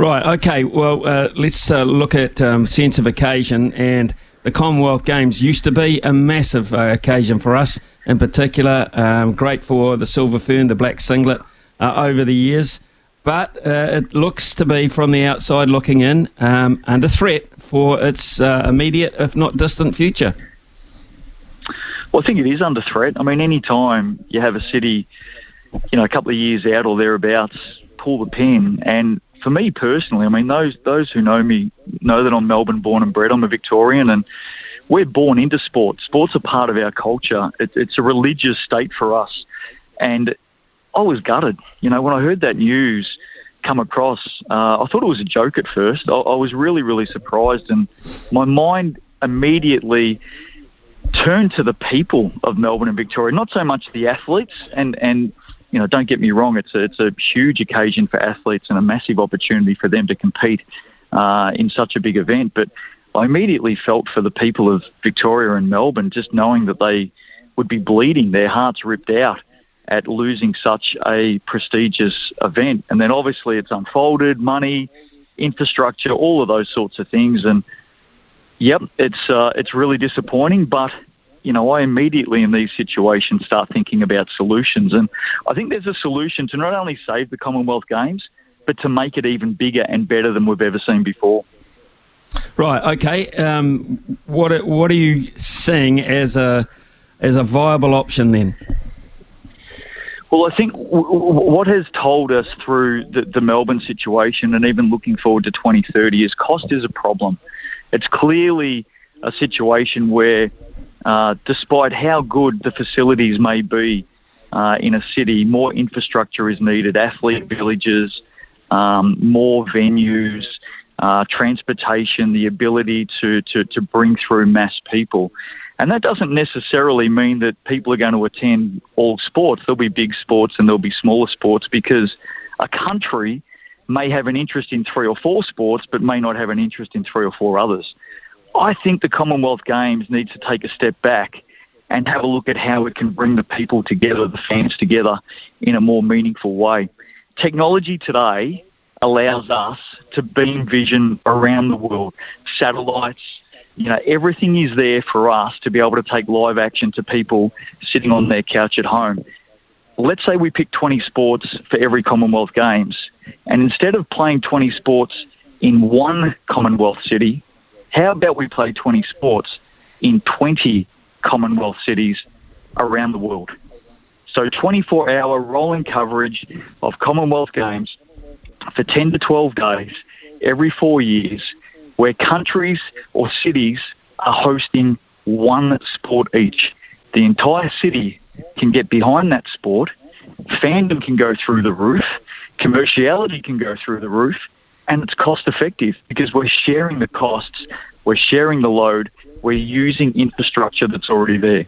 Right, okay, well, uh, let's uh, look at um, sense of occasion. And the Commonwealth Games used to be a massive uh, occasion for us in particular. Um, great for the silver fern, the black singlet uh, over the years. But uh, it looks to be, from the outside looking in, um, under threat for its uh, immediate, if not distant, future. Well, I think it is under threat. I mean, any time you have a city, you know, a couple of years out or thereabouts, pull the pin. And for me personally, I mean, those those who know me know that I'm Melbourne born and bred. I'm a Victorian, and we're born into sport. Sport's a part of our culture. It, it's a religious state for us, and I was gutted. You know, when I heard that news come across, uh, I thought it was a joke at first. I, I was really, really surprised, and my mind immediately turned to the people of Melbourne and Victoria, not so much the athletes, and and you know, don't get me wrong, it's a, it's a huge occasion for athletes and a massive opportunity for them to compete uh, in such a big event. But I immediately felt for the people of Victoria and Melbourne, just knowing that they would be bleeding, their hearts ripped out at losing such a prestigious event. And then obviously it's unfolded, money, infrastructure, all of those sorts of things. And yep, it's uh, it's really disappointing, but you know, I immediately in these situations start thinking about solutions. And I think there's a solution to not only save the Commonwealth Games, but to make it even bigger and better than we've ever seen before. Right. Okay. Um, what What are you seeing as a as a viable option then? Well, I think w- w- what has told us through the, the Melbourne situation and even looking forward to 2030 is cost is a problem. It's clearly a situation where uh, despite how good the facilities may be uh, in a city, more infrastructure is needed, athlete villages, um, more venues, uh, transportation, the ability to, to, to bring through mass people. And that doesn't necessarily mean that people are going to attend all sports. There'll be big sports and there'll be smaller sports because a country may have an interest in three or four sports but may not have an interest in three or four others. I think the Commonwealth Games needs to take a step back and have a look at how it can bring the people together, the fans together in a more meaningful way. Technology today allows us to beam vision around the world. Satellites, you know, everything is there for us to be able to take live action to people sitting on their couch at home. Let's say we pick 20 sports for every Commonwealth Games, and instead of playing 20 sports in one Commonwealth city, how about we play 20 sports in 20 Commonwealth cities around the world? So 24 hour rolling coverage of Commonwealth Games for 10 to 12 days every four years where countries or cities are hosting one sport each. The entire city can get behind that sport, fandom can go through the roof, commerciality can go through the roof, and it's cost effective because we're sharing the costs, we're sharing the load, we're using infrastructure that's already there.